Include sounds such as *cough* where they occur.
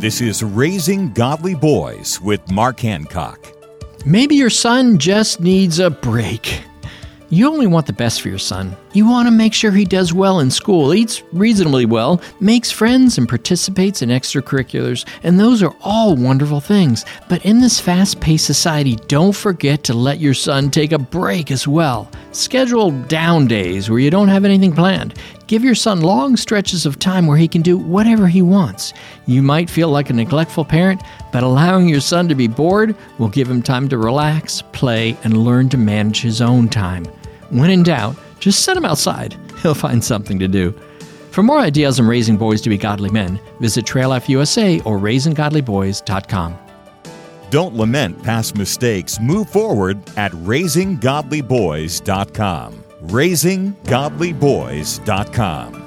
This is Raising Godly Boys with Mark Hancock. Maybe your son just needs a break. You only want the best for your son. You want to make sure he does well in school, eats reasonably well, makes friends, and participates in extracurriculars, and those are all wonderful things. But in this fast paced society, don't forget to let your son take a break as well. Schedule down days where you don't have anything planned. Give your son long stretches of time where he can do whatever he wants. You might feel like a neglectful parent, but allowing your son to be bored will give him time to relax, play, and learn to manage his own time. When in doubt, just send him outside. *laughs* He'll find something to do. For more ideas on raising boys to be godly men, visit Trail Life USA or raisinggodlyboys.com. Don't lament past mistakes. Move forward at raisinggodlyboys.com. Raisinggodlyboys.com.